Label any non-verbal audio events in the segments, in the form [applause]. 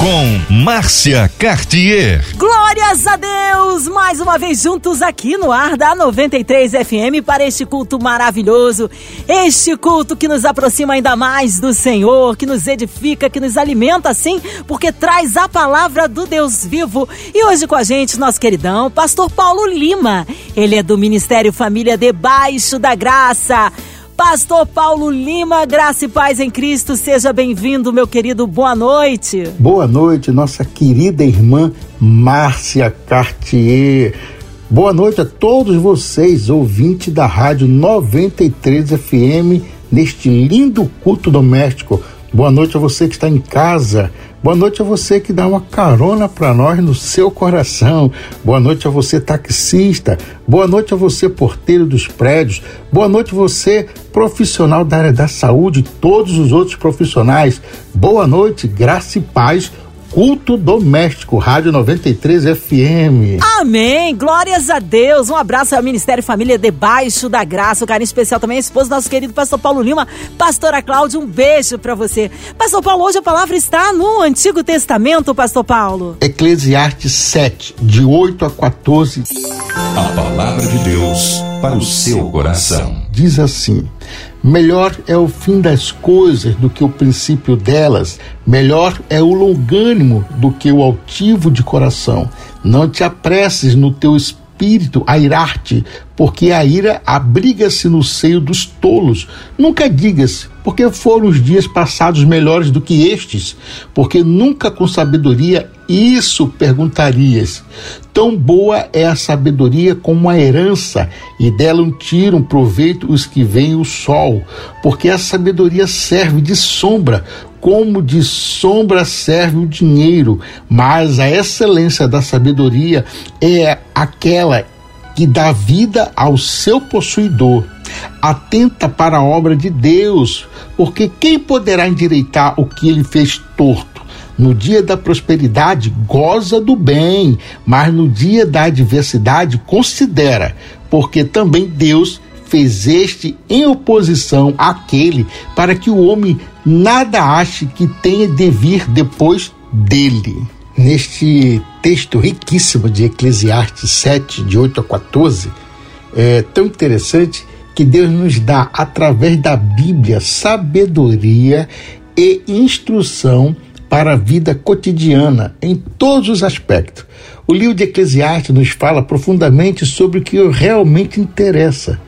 Com Márcia Cartier. Glórias a Deus! Mais uma vez juntos aqui no ar da 93 FM para este culto maravilhoso. Este culto que nos aproxima ainda mais do Senhor, que nos edifica, que nos alimenta assim, porque traz a palavra do Deus vivo. E hoje com a gente, nosso queridão, pastor Paulo Lima. Ele é do Ministério Família Debaixo da Graça. Pastor Paulo Lima, graça e paz em Cristo, seja bem-vindo, meu querido, boa noite. Boa noite, nossa querida irmã Márcia Cartier. Boa noite a todos vocês, ouvintes da Rádio 93 FM, neste lindo culto doméstico. Boa noite a você que está em casa. Boa noite a você que dá uma carona para nós no seu coração. Boa noite a você taxista. Boa noite a você porteiro dos prédios. Boa noite a você profissional da área da saúde, todos os outros profissionais. Boa noite, graça e paz Culto Doméstico, Rádio 93 FM. Amém! Glórias a Deus! Um abraço ao Ministério Família Debaixo da Graça. Um carinho especial também à esposa do nosso querido pastor Paulo Lima. Pastora Cláudia, um beijo para você. Pastor Paulo, hoje a palavra está no Antigo Testamento, Pastor Paulo. Eclesiastes 7, de 8 a 14. A palavra de Deus para o seu coração. Diz assim: Melhor é o fim das coisas do que o princípio delas, melhor é o longânimo do que o altivo de coração. Não te apresses no teu espírito a irar-te, porque a ira abriga-se no seio dos tolos. Nunca digas, porque foram os dias passados melhores do que estes, porque nunca com sabedoria isso perguntarias. Tão boa é a sabedoria como a herança, e dela um tiram proveito os que veem o sol, porque a sabedoria serve de sombra, como de sombra serve o dinheiro, mas a excelência da sabedoria é aquela que dá vida ao seu possuidor. Atenta para a obra de Deus, porque quem poderá endireitar o que ele fez torto? No dia da prosperidade, goza do bem, mas no dia da adversidade, considera, porque também Deus fez este em oposição àquele, para que o homem nada ache que tenha de vir depois dele. Neste texto riquíssimo de Eclesiastes 7, de 8 a 14, é tão interessante que Deus nos dá, através da Bíblia, sabedoria e instrução para a vida cotidiana, em todos os aspectos. O livro de Eclesiastes nos fala profundamente sobre o que realmente interessa.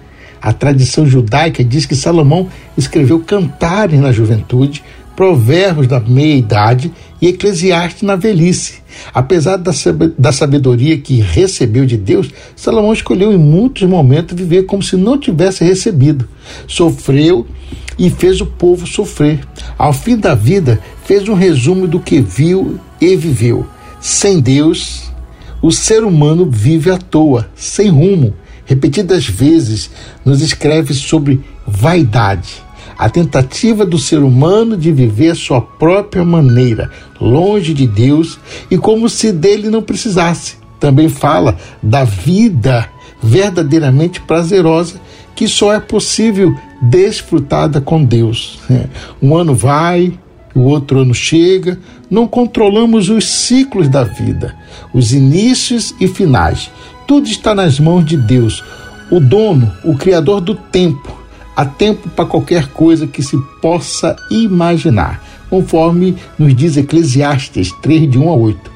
A tradição judaica diz que Salomão escreveu cantares na juventude, provérbios da meia-idade e Eclesiastes na velhice. Apesar da sabedoria que recebeu de Deus, Salomão escolheu em muitos momentos viver como se não tivesse recebido. Sofreu e fez o povo sofrer. Ao fim da vida, fez um resumo do que viu e viveu. Sem Deus, o ser humano vive à toa, sem rumo. Repetidas vezes nos escreve sobre vaidade a tentativa do ser humano de viver sua própria maneira, longe de Deus e como se dele não precisasse. Também fala da vida verdadeiramente prazerosa que só é possível desfrutada com Deus. Um ano vai, o outro ano chega, não controlamos os ciclos da vida, os inícios e finais. Tudo está nas mãos de Deus, o dono, o criador do tempo Há tempo para qualquer coisa que se possa imaginar, conforme nos diz Eclesiastes 3, de 1 a 8.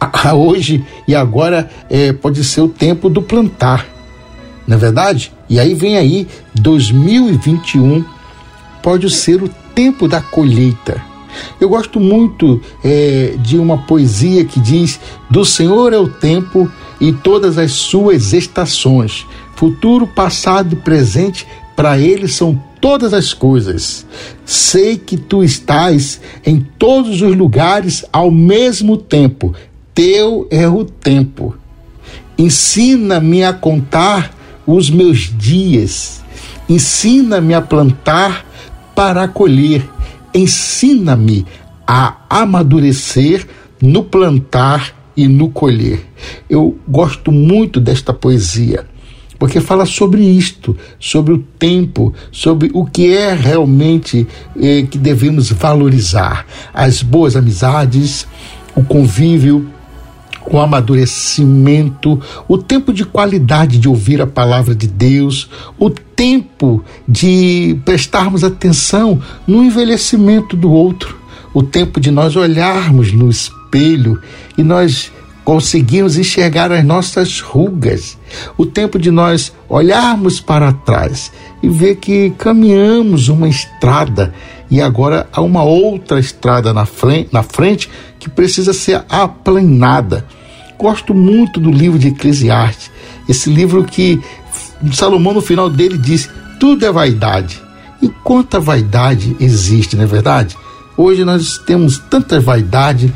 A hoje e agora é, pode ser o tempo do plantar, não é verdade? E aí vem aí 2021, pode ser o tempo da colheita. Eu gosto muito é, de uma poesia que diz: Do Senhor é o tempo e todas as suas estações, futuro, passado e presente para ele são todas as coisas. Sei que tu estás em todos os lugares ao mesmo tempo. Teu é o tempo. Ensina-me a contar os meus dias. Ensina-me a plantar para colher. Ensina-me a amadurecer no plantar e no colher. Eu gosto muito desta poesia, porque fala sobre isto, sobre o tempo, sobre o que é realmente eh, que devemos valorizar: as boas amizades, o convívio, o amadurecimento, o tempo de qualidade de ouvir a palavra de Deus, o tempo de prestarmos atenção no envelhecimento do outro, o tempo de nós olharmos no espelho e nós conseguirmos enxergar as nossas rugas, o tempo de nós olharmos para trás e ver que caminhamos uma estrada e agora há uma outra estrada na frente, na frente que precisa ser aplanada. Gosto muito do livro de Eclesiastes, esse livro que Salomão no final dele diz: tudo é vaidade. E quanta vaidade existe, não é verdade? Hoje nós temos tanta vaidade,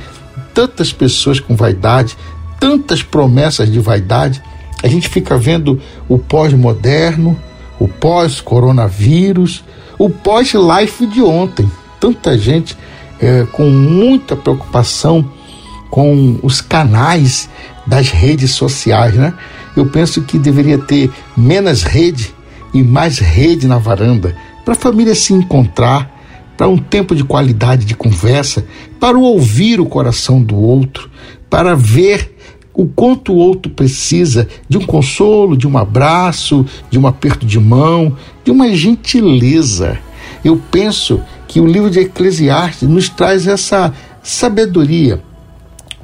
tantas pessoas com vaidade, tantas promessas de vaidade. A gente fica vendo o pós-moderno, o pós-coronavírus, o pós-life de ontem. Tanta gente é, com muita preocupação com os canais das redes sociais, né? Eu penso que deveria ter menos rede e mais rede na varanda para a família se encontrar, para um tempo de qualidade de conversa, para ouvir o coração do outro, para ver o quanto o outro precisa de um consolo, de um abraço, de um aperto de mão, de uma gentileza. Eu penso que o livro de Eclesiastes nos traz essa sabedoria,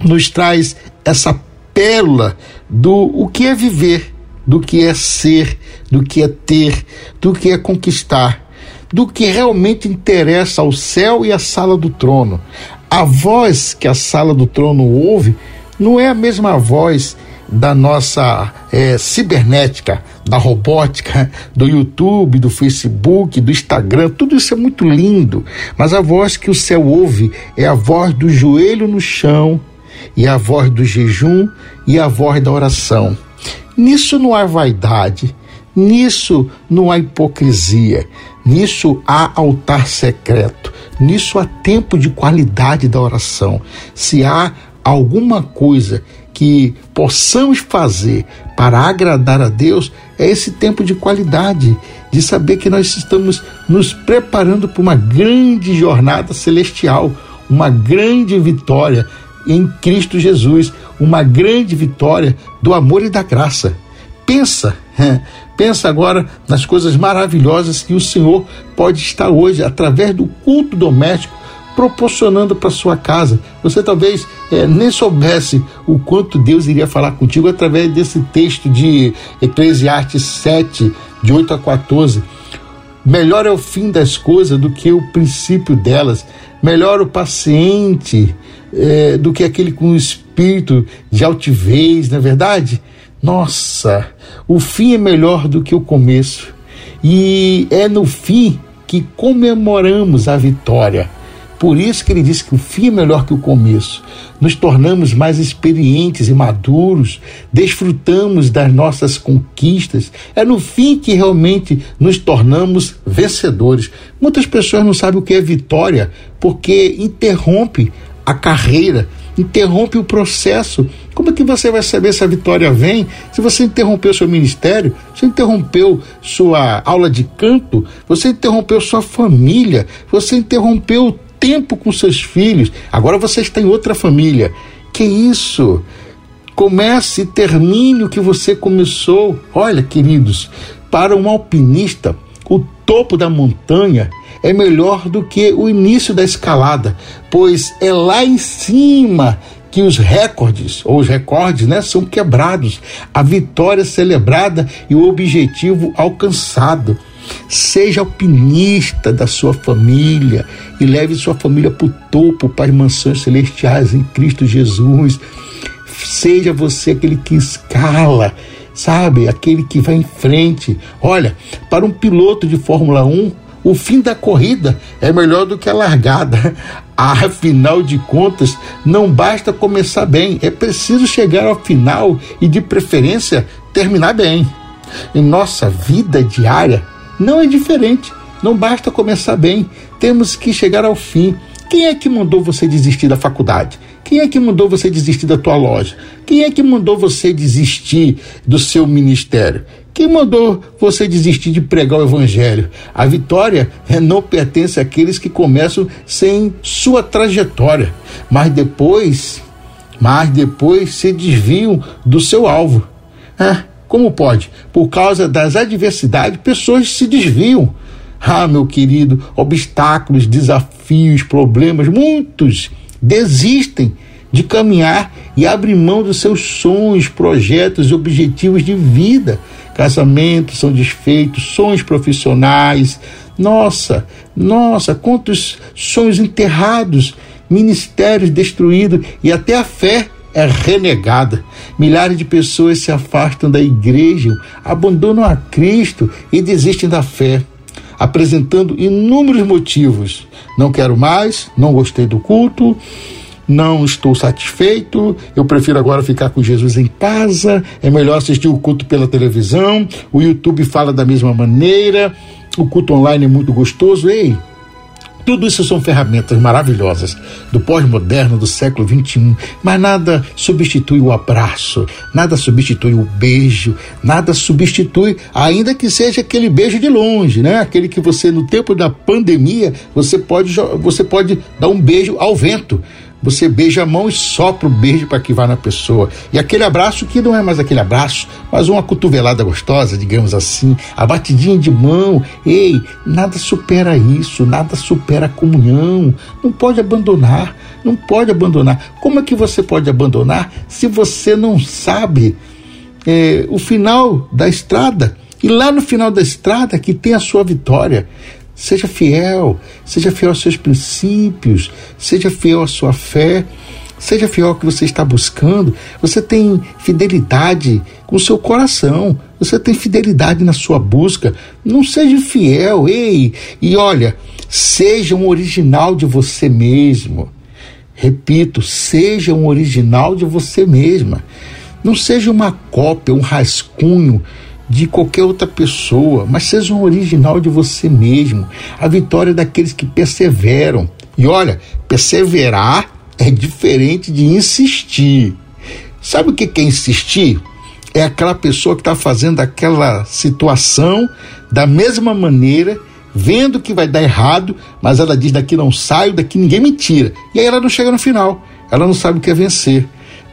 nos traz essa pérola do o que é viver, do que é ser, do que é ter, do que é conquistar, do que realmente interessa ao céu e à sala do trono. A voz que a sala do trono ouve não é a mesma voz da nossa é, cibernética, da robótica, [laughs] do YouTube, do Facebook, do Instagram, tudo isso é muito lindo, mas a voz que o céu ouve é a voz do joelho no chão, e a voz do jejum e a voz da oração. Nisso não há vaidade, nisso não há hipocrisia, nisso há altar secreto, nisso há tempo de qualidade da oração. Se há alguma coisa que possamos fazer para agradar a Deus, é esse tempo de qualidade, de saber que nós estamos nos preparando para uma grande jornada celestial, uma grande vitória em Cristo Jesus, uma grande vitória do amor e da graça. Pensa, pensa agora nas coisas maravilhosas que o Senhor pode estar hoje através do culto doméstico proporcionando para sua casa. Você talvez é, nem soubesse o quanto Deus iria falar contigo através desse texto de Eclesiastes 7, de 8 a 14. Melhor é o fim das coisas do que o princípio delas. Melhor o paciente é, do que aquele com espírito de altivez, não é verdade? Nossa, o fim é melhor do que o começo. E é no fim que comemoramos a vitória. Por isso que ele diz que o fim é melhor que o começo. Nos tornamos mais experientes e maduros, desfrutamos das nossas conquistas. É no fim que realmente nos tornamos vencedores. Muitas pessoas não sabem o que é vitória porque interrompe a carreira, interrompe o processo. Como é que você vai saber se a vitória vem se você interrompeu seu ministério, você interrompeu sua aula de canto, você interrompeu sua família, você interrompeu tempo com seus filhos, agora você está em outra família. Que isso? Comece e termine o que você começou. Olha, queridos, para um alpinista, o topo da montanha é melhor do que o início da escalada, pois é lá em cima que os recordes, ou os recordes, né, são quebrados, a vitória celebrada e o objetivo alcançado. Seja alpinista da sua família e leve sua família para o topo, para as mansões celestiais em Cristo Jesus. Seja você aquele que escala, sabe? Aquele que vai em frente. Olha, para um piloto de Fórmula 1, o fim da corrida é melhor do que a largada. Afinal de contas, não basta começar bem, é preciso chegar ao final e, de preferência, terminar bem. Em nossa vida diária, não é diferente. Não basta começar bem, temos que chegar ao fim. Quem é que mandou você desistir da faculdade? Quem é que mandou você desistir da tua loja? Quem é que mandou você desistir do seu ministério? Quem mandou você desistir de pregar o evangelho? A vitória não pertence àqueles que começam sem sua trajetória, mas depois, mas depois se desviam do seu alvo. É, como pode? Por causa das adversidades, pessoas se desviam. Ah, meu querido, obstáculos, desafios, problemas, muitos desistem de caminhar e abrir mão dos seus sonhos, projetos e objetivos de vida. Casamentos são desfeitos, sonhos profissionais. Nossa, nossa, quantos sonhos enterrados, ministérios destruídos e até a fé é renegada. Milhares de pessoas se afastam da igreja, abandonam a Cristo e desistem da fé, apresentando inúmeros motivos. Não quero mais, não gostei do culto, não estou satisfeito, eu prefiro agora ficar com Jesus em casa, é melhor assistir o culto pela televisão, o YouTube fala da mesma maneira, o culto online é muito gostoso. Ei, tudo isso são ferramentas maravilhosas do pós-moderno do século XXI, mas nada substitui o abraço, nada substitui o beijo, nada substitui, ainda que seja aquele beijo de longe, né? Aquele que você no tempo da pandemia você pode você pode dar um beijo ao vento. Você beija a mão e sopra o beijo para que vá na pessoa. E aquele abraço que não é mais aquele abraço, mas uma cotovelada gostosa, digamos assim, a batidinha de mão. Ei, nada supera isso, nada supera a comunhão. Não pode abandonar, não pode abandonar. Como é que você pode abandonar se você não sabe é, o final da estrada? E lá no final da estrada que tem a sua vitória. Seja fiel, seja fiel aos seus princípios, seja fiel à sua fé, seja fiel ao que você está buscando. Você tem fidelidade com o seu coração, você tem fidelidade na sua busca. Não seja fiel, ei, e olha, seja um original de você mesmo. Repito, seja um original de você mesma. Não seja uma cópia, um rascunho de qualquer outra pessoa, mas seja um original de você mesmo. A vitória é daqueles que perseveram. E olha, perseverar é diferente de insistir. Sabe o que é insistir? É aquela pessoa que está fazendo aquela situação da mesma maneira, vendo que vai dar errado, mas ela diz: daqui não saio, daqui ninguém me tira. E aí ela não chega no final, ela não sabe o que é vencer.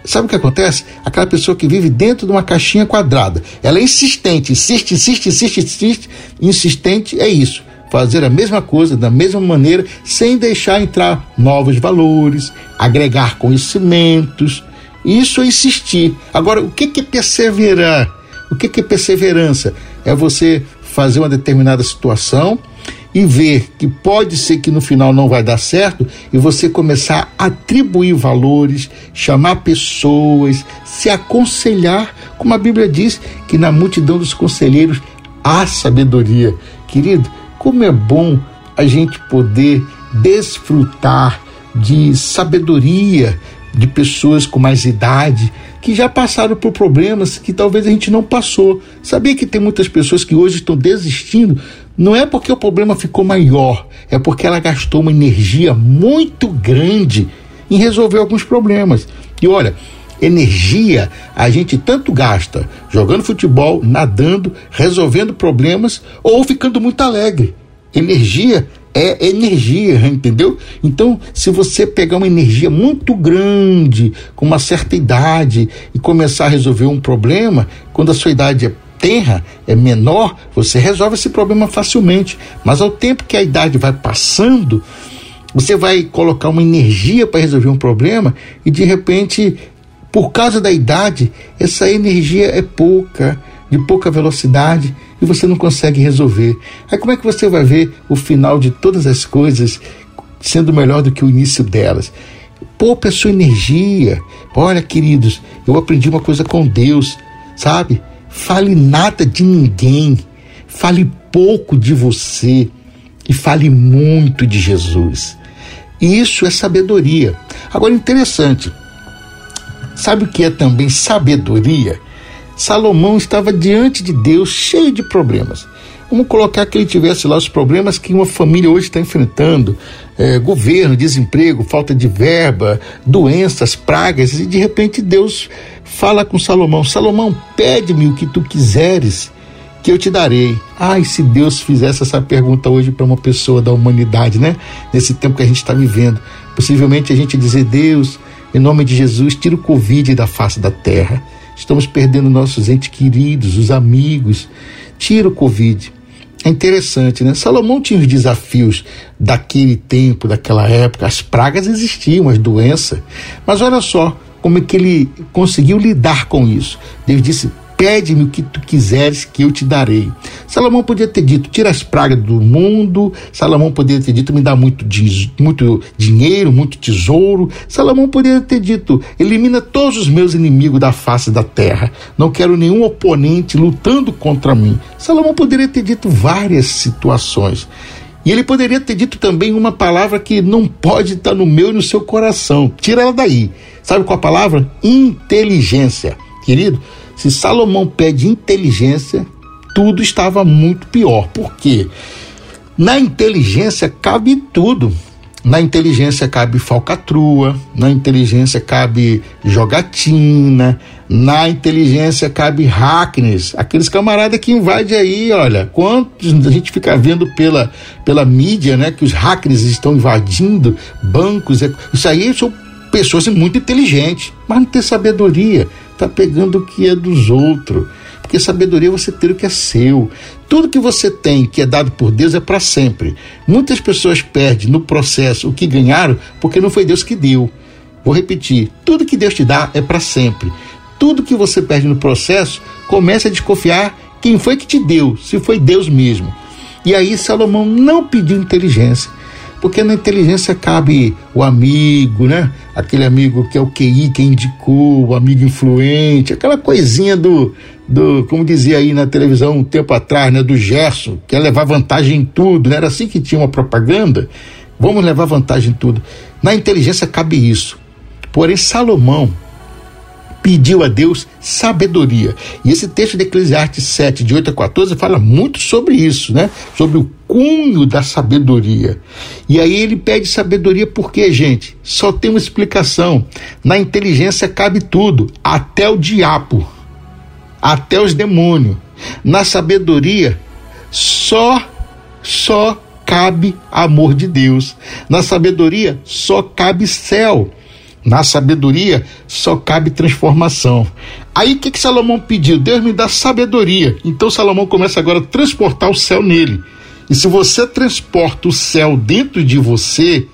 Sabe o que acontece? Aquela pessoa que vive dentro de uma caixinha quadrada. Ela é insistente, insiste, insiste, insiste, insiste. Insistente é isso. Fazer a mesma coisa da mesma maneira, sem deixar entrar novos valores, agregar conhecimentos. Isso é insistir. Agora, o que é perseverar? O que é perseverança? É você fazer uma determinada situação e ver que pode ser que no final não vai dar certo e você começar a atribuir valores, chamar pessoas, se aconselhar, como a Bíblia diz que na multidão dos conselheiros há sabedoria. Querido, como é bom a gente poder desfrutar de sabedoria de pessoas com mais idade que já passaram por problemas que talvez a gente não passou. Sabia que tem muitas pessoas que hoje estão desistindo não é porque o problema ficou maior, é porque ela gastou uma energia muito grande em resolver alguns problemas. E olha, energia a gente tanto gasta jogando futebol, nadando, resolvendo problemas ou ficando muito alegre. Energia é energia, [laughs] entendeu? Então, se você pegar uma energia muito grande, com uma certa idade, e começar a resolver um problema, quando a sua idade é tenra, é menor, você resolve esse problema facilmente. Mas ao tempo que a idade vai passando, você vai colocar uma energia para resolver um problema e de repente, por causa da idade, essa energia é pouca, de pouca velocidade e você não consegue resolver. Aí como é que você vai ver o final de todas as coisas sendo melhor do que o início delas? Poupa a sua energia. Olha, queridos, eu aprendi uma coisa com Deus, sabe? Fale nada de ninguém, fale pouco de você e fale muito de Jesus. Isso é sabedoria. Agora, interessante, sabe o que é também sabedoria? Salomão estava diante de Deus cheio de problemas. Vamos colocar que ele tivesse lá os problemas que uma família hoje está enfrentando: é, governo, desemprego, falta de verba, doenças, pragas, e de repente Deus fala com Salomão: Salomão, pede-me o que tu quiseres, que eu te darei. Ai, se Deus fizesse essa pergunta hoje para uma pessoa da humanidade, né? Nesse tempo que a gente está vivendo, possivelmente a gente dizer: Deus, em nome de Jesus, tira o Covid da face da terra. Estamos perdendo nossos entes queridos, os amigos. Tira o Covid. É interessante, né? Salomão tinha os desafios daquele tempo, daquela época. As pragas existiam, as doenças. Mas olha só como é que ele conseguiu lidar com isso. Deus disse: Pede-me o que tu quiseres que eu te darei. Salomão podia ter dito: tira as pragas do mundo. Salomão poderia ter dito: me dá muito, muito dinheiro, muito tesouro. Salomão poderia ter dito: elimina todos os meus inimigos da face da terra. Não quero nenhum oponente lutando contra mim. Salomão poderia ter dito várias situações. E ele poderia ter dito também uma palavra que não pode estar no meu e no seu coração. Tira ela daí. Sabe qual a palavra? Inteligência. Querido, se Salomão pede inteligência, tudo estava muito pior. Por quê? Na inteligência cabe tudo. Na inteligência cabe falcatrua, na inteligência cabe jogatina, na inteligência cabe hackness, aqueles camaradas que invadem aí, olha, quantos a gente fica vendo pela, pela mídia, né, que os hackers estão invadindo bancos, é, isso aí são pessoas muito inteligentes, mas não tem sabedoria, está pegando o que é dos outros. Porque sabedoria é você ter o que é seu. Tudo que você tem, que é dado por Deus, é para sempre. Muitas pessoas perdem no processo o que ganharam porque não foi Deus que deu. Vou repetir: tudo que Deus te dá é para sempre. Tudo que você perde no processo, comece a desconfiar quem foi que te deu, se foi Deus mesmo. E aí Salomão não pediu inteligência porque na inteligência cabe o amigo, né? Aquele amigo que é o QI, que indicou, o amigo influente, aquela coisinha do, do, como dizia aí na televisão um tempo atrás, né? Do Gerson, que é levar vantagem em tudo, né? Era assim que tinha uma propaganda. Vamos levar vantagem em tudo. Na inteligência cabe isso. Porém, Salomão, pediu a Deus sabedoria. E esse texto de Eclesiastes 7, de 8 a 14, fala muito sobre isso, né? Sobre o cunho da sabedoria. E aí ele pede sabedoria porque, gente, só tem uma explicação. Na inteligência cabe tudo, até o diabo, até os demônios. Na sabedoria, só, só cabe amor de Deus. Na sabedoria, só cabe céu. Na sabedoria só cabe transformação. Aí o que, que Salomão pediu? Deus me dá sabedoria. Então Salomão começa agora a transportar o céu nele. E se você transporta o céu dentro de você,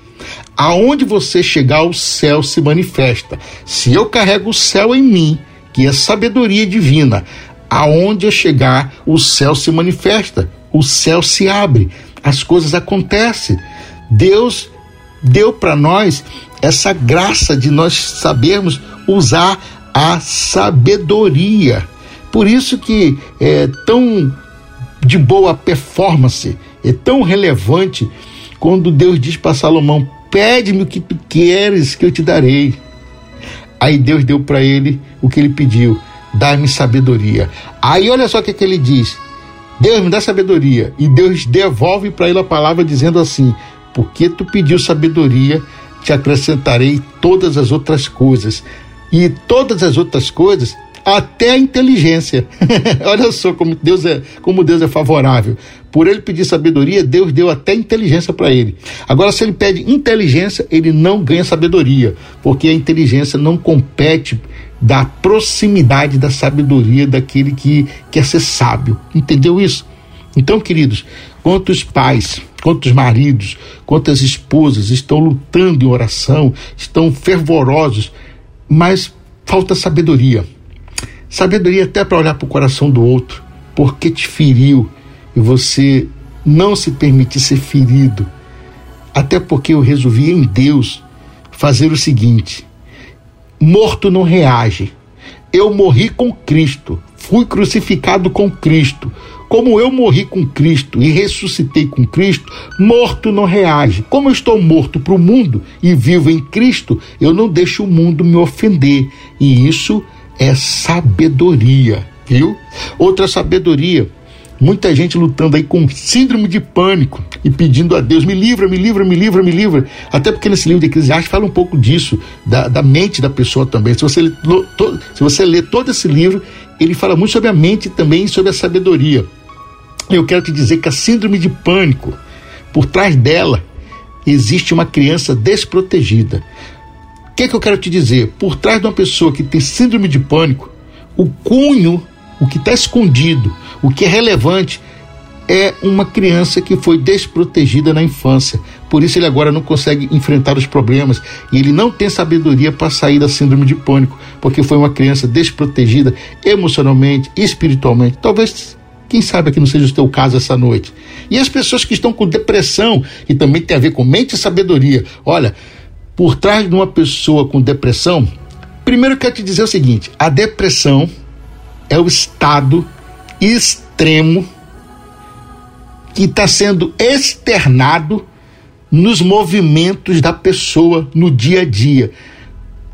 aonde você chegar, o céu se manifesta. Se eu carrego o céu em mim, que é sabedoria divina, aonde eu chegar, o céu se manifesta, o céu se abre, as coisas acontecem. Deus deu para nós essa graça de nós sabermos usar a sabedoria. Por isso que é tão de boa performance, é tão relevante quando Deus diz para Salomão: Pede-me o que queres que eu te darei. Aí Deus deu para ele o que ele pediu: Dá-me sabedoria. Aí olha só o que, que ele diz: Deus me dá sabedoria. E Deus devolve para ele a palavra dizendo assim: Porque tu pediu sabedoria, te acrescentarei todas as outras coisas. E todas as outras coisas, até a inteligência. [laughs] Olha só como Deus é, como Deus é favorável. Por ele pedir sabedoria, Deus deu até inteligência para ele. Agora, se ele pede inteligência, ele não ganha sabedoria, porque a inteligência não compete da proximidade da sabedoria daquele que quer ser sábio. Entendeu isso? Então, queridos, quantos pais quantos maridos, quantas esposas estão lutando em oração, estão fervorosos, mas falta sabedoria. Sabedoria até para olhar para o coração do outro, porque te feriu e você não se permitir ser ferido. Até porque eu resolvi em Deus fazer o seguinte: morto não reage. Eu morri com Cristo, fui crucificado com Cristo. Como eu morri com Cristo e ressuscitei com Cristo, morto não reage. Como eu estou morto para o mundo e vivo em Cristo, eu não deixo o mundo me ofender. E isso é sabedoria, viu? Outra sabedoria Muita gente lutando aí com síndrome de pânico e pedindo a Deus: me livra, me livra, me livra, me livra. Até porque nesse livro de Eclesiastes fala um pouco disso, da, da mente da pessoa também. Se você, se você ler todo esse livro, ele fala muito sobre a mente também e sobre a sabedoria. Eu quero te dizer que a síndrome de pânico, por trás dela, existe uma criança desprotegida. O que, é que eu quero te dizer? Por trás de uma pessoa que tem síndrome de pânico, o cunho, o que está escondido, o que é relevante, é uma criança que foi desprotegida na infância. Por isso ele agora não consegue enfrentar os problemas e ele não tem sabedoria para sair da síndrome de pânico, porque foi uma criança desprotegida emocionalmente, espiritualmente. Talvez quem sabe que não seja o teu caso essa noite. E as pessoas que estão com depressão, que também tem a ver com mente e sabedoria. Olha, por trás de uma pessoa com depressão, primeiro eu quero te dizer o seguinte: a depressão é o estado extremo que está sendo externado nos movimentos da pessoa no dia a dia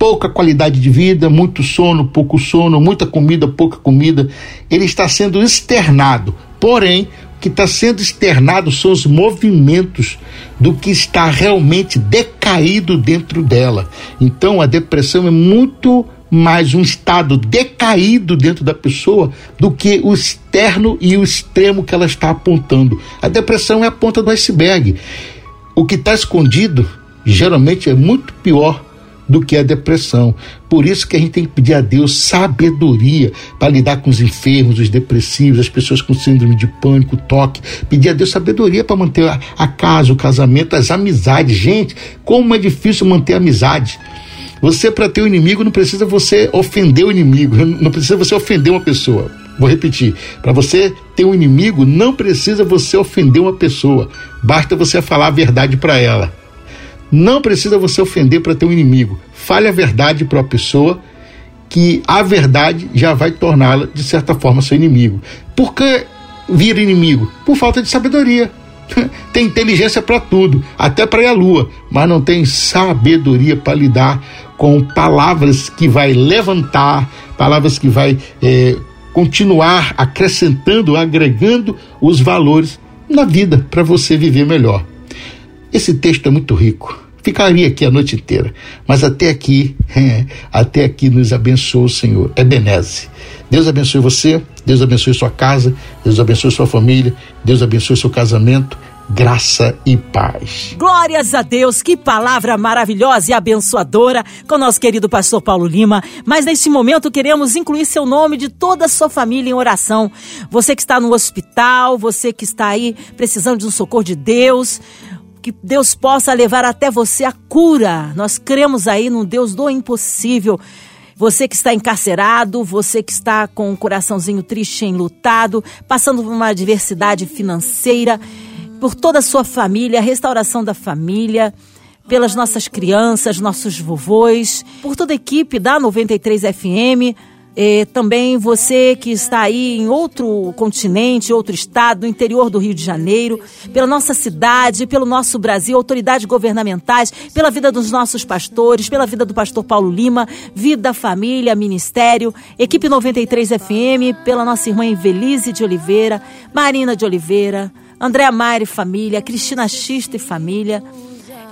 pouca qualidade de vida, muito sono, pouco sono, muita comida, pouca comida. Ele está sendo externado. Porém, o que está sendo externado são os movimentos do que está realmente decaído dentro dela. Então, a depressão é muito mais um estado decaído dentro da pessoa do que o externo e o extremo que ela está apontando. A depressão é a ponta do iceberg. O que está escondido geralmente é muito pior do que a depressão. Por isso que a gente tem que pedir a Deus sabedoria para lidar com os enfermos, os depressivos, as pessoas com síndrome de pânico, toque. Pedir a Deus sabedoria para manter a, a casa, o casamento, as amizades. Gente, como é difícil manter amizade. Você, para ter um inimigo, não precisa você ofender o inimigo, [laughs] não precisa você ofender uma pessoa. Vou repetir: para você ter um inimigo, não precisa você ofender uma pessoa, basta você falar a verdade para ela. Não precisa você ofender para ter um inimigo. Fale a verdade para a pessoa, que a verdade já vai torná-la, de certa forma, seu inimigo. Por que vira inimigo? Por falta de sabedoria. [laughs] tem inteligência para tudo, até para ir à lua, mas não tem sabedoria para lidar com palavras que vai levantar, palavras que vai é, continuar acrescentando, agregando os valores na vida para você viver melhor. Esse texto é muito rico. Ficaria aqui a noite inteira, mas até aqui, [laughs] é, até aqui nos abençoa o Senhor. É benese. Deus abençoe você, Deus abençoe sua casa, Deus abençoe sua família, Deus abençoe seu casamento. Graça e paz. Glórias a Deus, que palavra maravilhosa e abençoadora com nosso querido pastor Paulo Lima. Mas nesse momento queremos incluir seu nome de toda a sua família em oração. Você que está no hospital, você que está aí precisando de um socorro de Deus, que Deus possa levar até você a cura. Nós cremos aí no Deus do impossível. Você que está encarcerado, você que está com o um coraçãozinho triste, enlutado, passando por uma adversidade financeira, por toda a sua família, a restauração da família, pelas nossas crianças, nossos vovôs, por toda a equipe da 93 FM e também você que está aí em outro continente, outro estado, no interior do Rio de Janeiro, pela nossa cidade, pelo nosso Brasil, autoridades governamentais, pela vida dos nossos pastores, pela vida do pastor Paulo Lima, vida, família, ministério, equipe 93 FM, pela nossa irmã Evelise de Oliveira, Marina de Oliveira, Andréa Maire família, Cristina Xista e família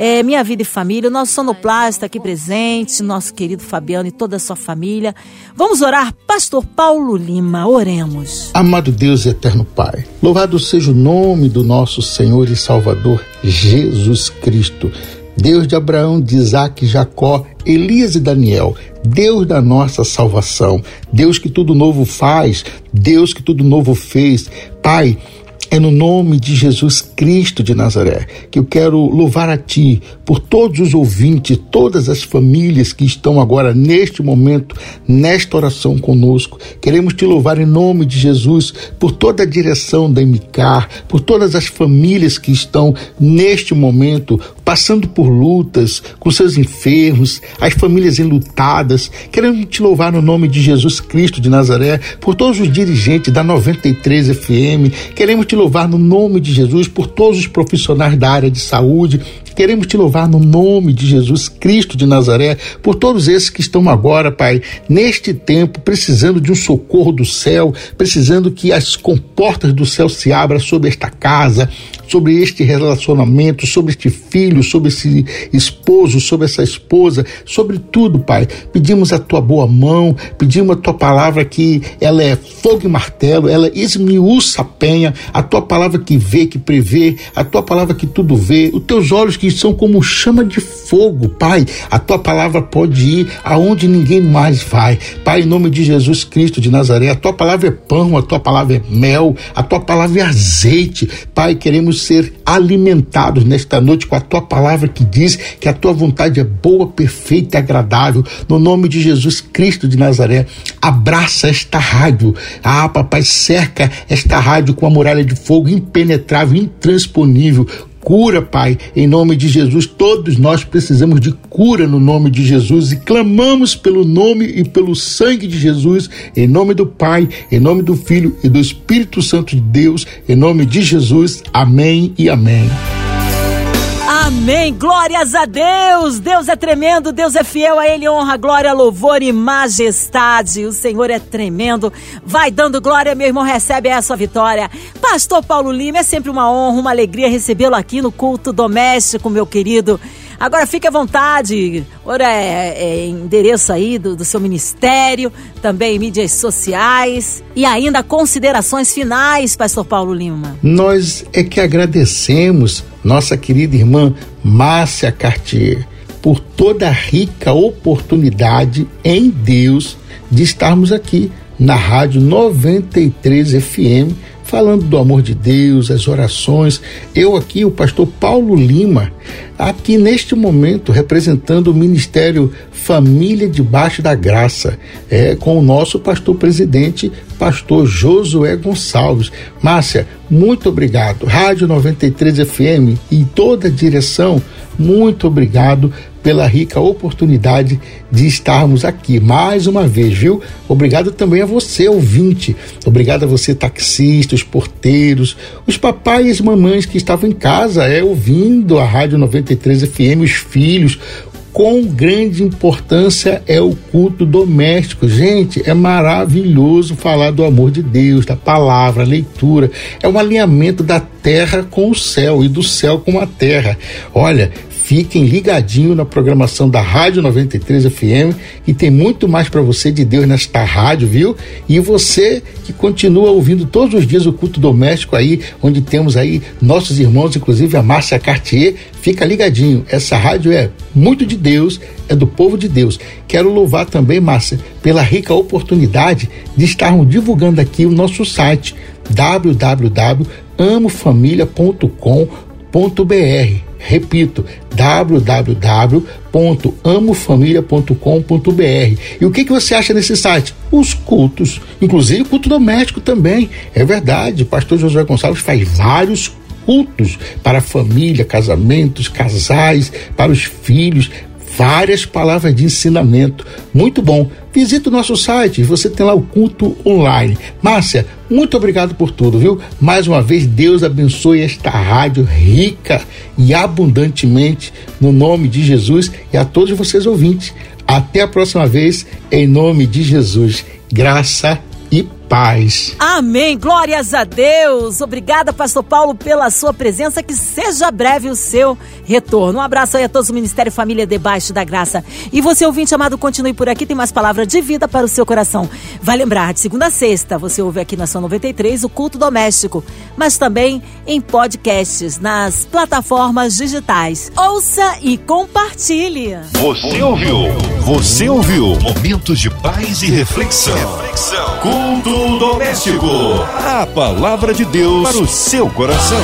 é, Minha Vida e Família, o nosso sonoplasta aqui presente, nosso querido Fabiano e toda a sua família. Vamos orar, Pastor Paulo Lima, oremos. Amado Deus e eterno Pai, louvado seja o nome do nosso Senhor e Salvador Jesus Cristo. Deus de Abraão, de Isaac, Jacó, Elias e Daniel, Deus da nossa salvação, Deus que tudo novo faz, Deus que tudo novo fez. Pai, é no nome de Jesus Cristo de Nazaré que eu quero louvar a Ti por todos os ouvintes, todas as famílias que estão agora neste momento, nesta oração conosco. Queremos Te louvar em nome de Jesus por toda a direção da MCAR, por todas as famílias que estão neste momento passando por lutas, com seus enfermos, as famílias enlutadas. Queremos te louvar no nome de Jesus Cristo de Nazaré, por todos os dirigentes da 93 FM. Queremos te louvar no nome de Jesus por todos os profissionais da área de saúde. Queremos te louvar no nome de Jesus Cristo de Nazaré, por todos esses que estão agora, Pai, neste tempo, precisando de um socorro do céu, precisando que as comportas do céu se abram sobre esta casa, sobre este relacionamento, sobre este filho, sobre esse esposo, sobre essa esposa, sobre tudo, Pai. Pedimos a tua boa mão, pedimos a tua palavra que ela é fogo e martelo, ela esmiuça a penha, a tua palavra que vê, que prevê, a tua palavra que tudo vê, os teus olhos que são como chama de fogo, Pai. A tua palavra pode ir aonde ninguém mais vai. Pai, em nome de Jesus Cristo de Nazaré, a tua palavra é pão, a tua palavra é mel, a tua palavra é azeite. Pai, queremos ser alimentados nesta noite com a tua palavra que diz que a tua vontade é boa, perfeita e agradável. No nome de Jesus Cristo de Nazaré, abraça esta rádio. Ah, papai, cerca esta rádio com a muralha de fogo impenetrável, intransponível cura, Pai, em nome de Jesus. Todos nós precisamos de cura no nome de Jesus e clamamos pelo nome e pelo sangue de Jesus, em nome do Pai, em nome do Filho e do Espírito Santo de Deus, em nome de Jesus. Amém e amém. Amém. Glórias a Deus. Deus é tremendo, Deus é fiel, a Ele honra, glória, louvor e majestade. O Senhor é tremendo. Vai dando glória, meu irmão, recebe essa vitória. Pastor Paulo Lima, é sempre uma honra, uma alegria recebê-lo aqui no culto doméstico, meu querido. Agora fique à vontade. Ora, é, é endereço aí do, do, seu ministério, também mídias sociais e ainda considerações finais, Pastor Paulo Lima. Nós é que agradecemos nossa querida irmã Márcia Cartier por toda a rica oportunidade em Deus de estarmos aqui na Rádio 93 FM falando do amor de Deus, as orações. Eu aqui, o pastor Paulo Lima, aqui neste momento representando o Ministério Família Debaixo da Graça, é, com o nosso pastor presidente, pastor Josué Gonçalves. Márcia, muito obrigado. Rádio 93 FM e toda a direção, muito obrigado pela rica oportunidade de estarmos aqui mais uma vez, viu? Obrigado também a você, ouvinte. Obrigado a você, taxista, os porteiros, os papais e mamães que estavam em casa, é, ouvindo a Rádio 93 FM, os filhos, com grande importância é o culto doméstico. Gente, é maravilhoso falar do amor de Deus, da palavra, leitura. É um alinhamento da terra com o céu e do céu com a terra. Olha, Fiquem ligadinho na programação da Rádio 93 FM e tem muito mais para você de Deus nesta rádio, viu? E você que continua ouvindo todos os dias o culto doméstico aí, onde temos aí nossos irmãos, inclusive a Márcia Cartier, fica ligadinho. Essa rádio é muito de Deus, é do povo de Deus. Quero louvar também, Márcia, pela rica oportunidade de estarmos divulgando aqui o nosso site www.amofamilia.com.br Repito, www.amofamilia.com.br. E o que, que você acha nesse site? Os cultos, inclusive o culto doméstico também. É verdade, o pastor Josué Gonçalves faz vários cultos para família, casamentos, casais, para os filhos, várias palavras de ensinamento. Muito bom. Visite o nosso site, você tem lá o culto online. Márcia, muito obrigado por tudo, viu? Mais uma vez, Deus abençoe esta rádio rica e abundantemente, no nome de Jesus e a todos vocês ouvintes. Até a próxima vez, em nome de Jesus. Graça paz. Amém. Glórias a Deus. Obrigada, Pastor Paulo, pela sua presença. Que seja breve o seu retorno. Um abraço aí a todos do Ministério Família Debaixo da Graça. E você, ouvinte amado, continue por aqui. Tem mais palavra de vida para o seu coração. Vai lembrar, de segunda a sexta, você ouve aqui na sua 93 o culto doméstico, mas também em podcasts, nas plataformas digitais. Ouça e compartilhe. Você ouviu? Você ouviu? Momentos de paz e reflexão. Reflexão. Culto doméstico. A palavra de Deus para o seu coração.